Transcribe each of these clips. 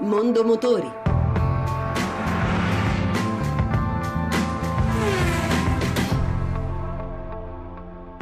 Mondo Motori.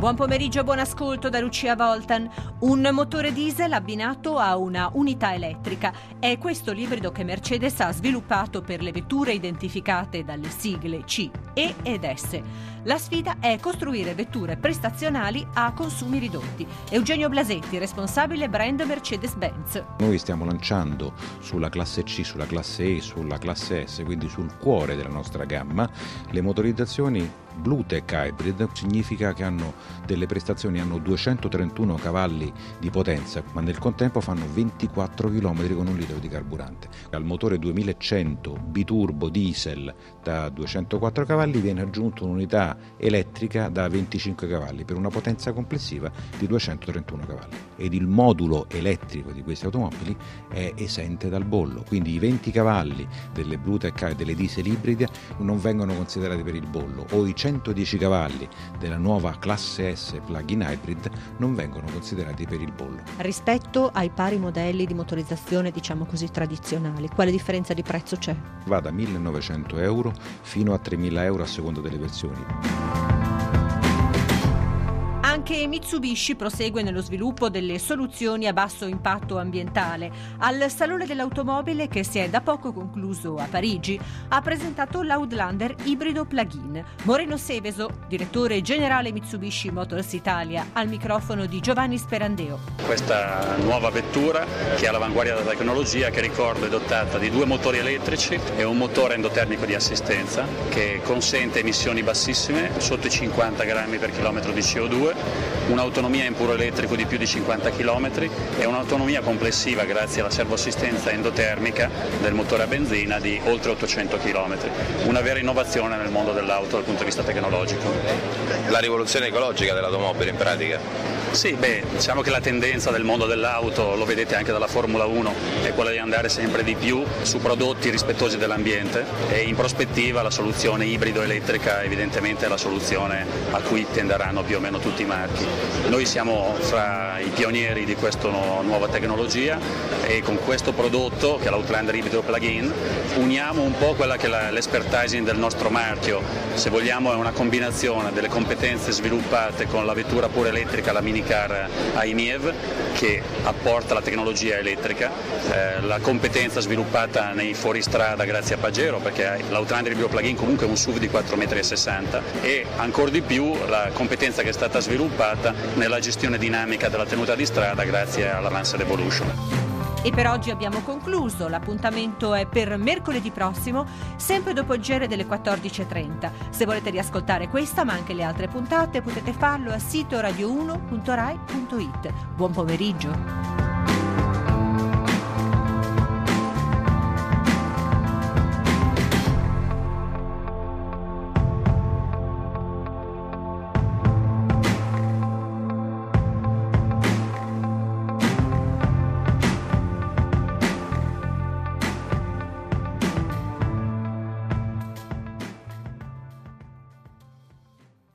Buon pomeriggio e buon ascolto da Lucia Voltan. Un motore diesel abbinato a una unità elettrica. È questo l'ibrido che Mercedes ha sviluppato per le vetture identificate dalle sigle C, E ed S. La sfida è costruire vetture prestazionali a consumi ridotti. Eugenio Blasetti, responsabile brand Mercedes-Benz. Noi stiamo lanciando sulla classe C, sulla classe E, sulla classe S, quindi sul cuore della nostra gamma, le motorizzazioni Bluetech Hybrid significa che hanno delle prestazioni, hanno 231 cavalli di potenza, ma nel contempo fanno 24 km con un litro di carburante. Al motore 2100 biturbo diesel da 204 cavalli viene aggiunta un'unità elettrica da 25 cavalli per una potenza complessiva di 231 cavalli. Ed il modulo elettrico di questi automobili è esente dal bollo, quindi i 20 cavalli delle Bluetech e delle diesel ibride non vengono considerati per il bollo o i 110 cavalli della nuova classe S plug-in hybrid non vengono considerati per il bollo. Rispetto ai pari modelli di motorizzazione, diciamo così, tradizionali, quale differenza di prezzo c'è? Va da 1900 euro fino a 3000 euro a seconda delle versioni. Anche Mitsubishi prosegue nello sviluppo delle soluzioni a basso impatto ambientale. Al Salone dell'Automobile, che si è da poco concluso a Parigi, ha presentato l'Outlander ibrido plug-in. Moreno Seveso, direttore generale Mitsubishi Motors Italia, al microfono di Giovanni Sperandeo. Questa nuova vettura, che è all'avanguardia della tecnologia, che ricordo è dotata di due motori elettrici e un motore endotermico di assistenza, che consente emissioni bassissime, sotto i 50 grammi per chilometro di CO2 un'autonomia in puro elettrico di più di 50 km e un'autonomia complessiva grazie alla servoassistenza endotermica del motore a benzina di oltre 800 km. Una vera innovazione nel mondo dell'auto dal punto di vista tecnologico. La rivoluzione ecologica dell'automobile in pratica. Sì, beh, diciamo che la tendenza del mondo dell'auto, lo vedete anche dalla Formula 1, è quella di andare sempre di più su prodotti rispettosi dell'ambiente e in prospettiva la soluzione ibrido-elettrica evidentemente è la soluzione a cui tenderanno più o meno tutti i marchi. Noi siamo fra i pionieri di questa nuova tecnologia e con questo prodotto, che è l'Outlander ibrido plug-in, uniamo un po' quella che è l'espertising del nostro marchio. Se vogliamo è una combinazione delle competenze sviluppate con la vettura pura elettrica, la mini car AIMIEV che apporta la tecnologia elettrica, eh, la competenza sviluppata nei fuoristrada grazie a Pagero perché l'Outlander Bio Plugin comunque è un SUV di 4,60 m e ancora di più la competenza che è stata sviluppata nella gestione dinamica della tenuta di strada grazie all'Avanza Evolution. E per oggi abbiamo concluso. L'appuntamento è per mercoledì prossimo, sempre dopo il giro delle 14.30. Se volete riascoltare questa ma anche le altre puntate potete farlo a sito radio1.rai.it. Buon pomeriggio.